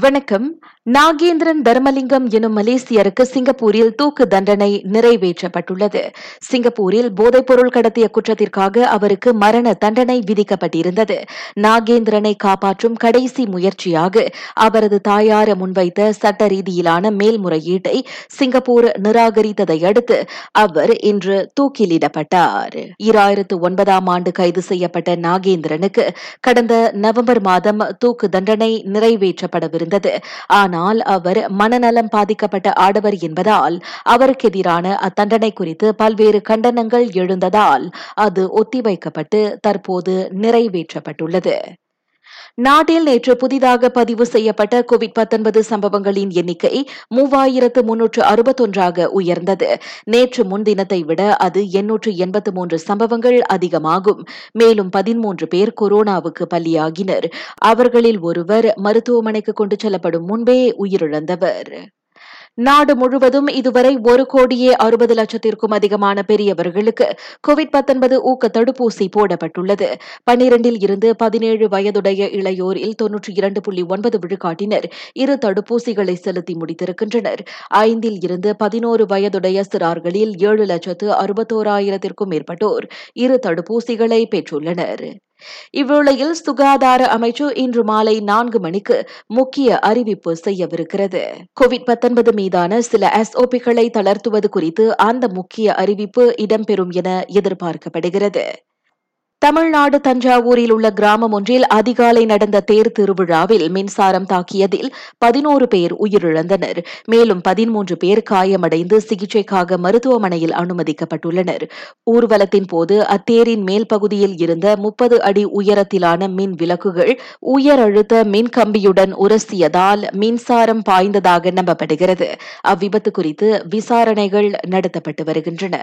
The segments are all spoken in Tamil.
வணக்கம். நாகேந்திரன் தர்மலிங்கம் எனும் மலேசியருக்கு சிங்கப்பூரில் தூக்கு தண்டனை நிறைவேற்றப்பட்டுள்ளது. சிங்கப்பூரில் போதைப்பொருள் கடத்திய குற்றத்திற்காக அவருக்கு மரண தண்டனை விதிக்கப்பட்டிருந்தது. நாகேந்திரனை காப்பாற்றும் கடைசி முயற்சியாக அவரது தாயார முன்வைத்த சட்ட ரீதியிலான மேல்முறையீட்டை சிங்கப்பூர் நிராகரித்ததை அடுத்து அவர் இன்று தூக்கிலிடப்பட்டார். ஈராயிரத்து ஒன்பதாம் ஆண்டு கைது செய்யப்பட்ட நாகேந்திரனுக்கு கடந்த நவம்பர் மாதம் தூக்கு தண்டனை நிறைவேற்றப்படவிருந்தது. ஆனால் அவர் மனநலம் பாதிக்கப்பட்ட ஆடவர் என்பதால் அவருக்கு எதிரான அத்தண்டனை குறித்து பல்வேறு கண்டனங்கள் எழுந்ததால் அது ஒத்திவைக்கப்பட்டு தற்போது நிறைவேற்றப்பட்டுள்ளது. நாட்டில் நேற்று புதிதாக பதிவு செய்யப்பட்ட கோவிட் சம்பவங்களின் எண்ணிக்கை மூவாயிரத்து முன்னூற்று அறுபத்தொன்றாக உயர்ந்தது. நேற்று முன்தினத்தை விட அது எண்ணூற்று எண்பத்து மூன்று சம்பவங்கள் அதிகமாகும். மேலும் பதிமூன்று பேர் கொரோனாவுக்கு பலியாகினர். அவர்களில் ஒருவர் மருத்துவமனைக்கு கொண்டு செல்லப்படும் முன்பே உயிரிழந்தவர். நாடு முழுவதும் இதுவரை ஒரு கோடியே அறுபது லட்சத்திற்கும் அதிகமான பெரியவர்களுக்கு கோவிட் ஊக்க தடுப்பூசி போடப்பட்டுள்ளது. பன்னிரண்டில் இருந்து பதினேழு வயதுடைய இளையோரில் தொன்னூற்றி இரண்டு புள்ளி ஒன்பது விழுக்காட்டினர் இரு தடுப்பூசிகளை செலுத்தி முடித்திருக்கின்றனர். ஐந்தில் இருந்து பதினோரு வயதுடைய சிறார்களில் ஏழு லட்சத்து அறுபத்தோராயிரத்திற்கும் மேற்பட்டோர் இரு தடுப்பூசிகளை பெற்றுள்ளனர். இவ்வேளையில் சுகாதார அமைச்சு இன்று மாலை நான்கு மணிக்கு முக்கிய அறிவிப்பு செய்யவிருக்கிறது. கோவிட் மீதான சில எஸ்ஓபிகளை தளர்த்துவது குறித்து அந்த முக்கிய அறிவிப்பு இடம்பெறும் என எதிர்பார்க்கப்படுகிறது. தமிழ்நாடு தஞ்சாவூரில் உள்ள கிராமம் ஒன்றில் அதிகாலை நடந்த தேர் திருவிழாவில் மின்சாரம் தாக்கியதில் பதினோரு பேர் உயிரிழந்தனர். மேலும் பதிமூன்று பேர் காயமடைந்து சிகிச்சைக்காக மருத்துவமனையில் அனுமதிக்கப்பட்டுள்ளனர். ஊர்வலத்தின் போது அத்தேரின் மேல் பகுதியில் இருந்த முப்பது அடி உயரத்திலான மின் விளக்குகள் உயர் அழுத்த மின் கம்பியுடன் உரசியதால் மின்சாரம் பாய்ந்ததாக நம்பப்படுகிறது. அவ்விபத்து குறித்து விசாரணைகள் நடத்தப்பட்டு வருகின்றன.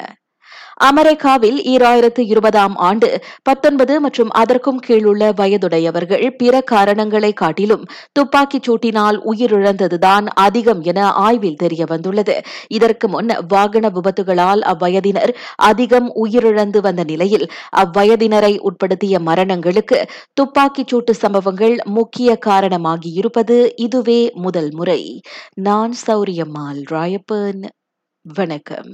அமெரிக்காவில் ஈராயிரத்து இருபதாம் ஆண்டு பத்தொன்பது மற்றும் அதற்கும் கீழுள்ள வயதுடையவர்கள் பிற காரணங்களை காட்டிலும் துப்பாக்கிச் சூட்டினால் உயிரிழந்ததுதான் அதிகம் என ஆய்வில் தெரிய வந்துள்ளது இதற்கு முன் வாகன விபத்துகளால் அவ்வயதினர் அதிகம் உயிரிழந்து வந்த நிலையில் அவ்வயதினரை உட்படுத்திய மரணங்களுக்கு துப்பாக்கிச் சூட்டு சம்பவங்கள் முக்கிய காரணமாகியிருப்பது இதுவே முதல் முறை. நான் சௌரியம்மாள் ராயப்பன். வணக்கம்.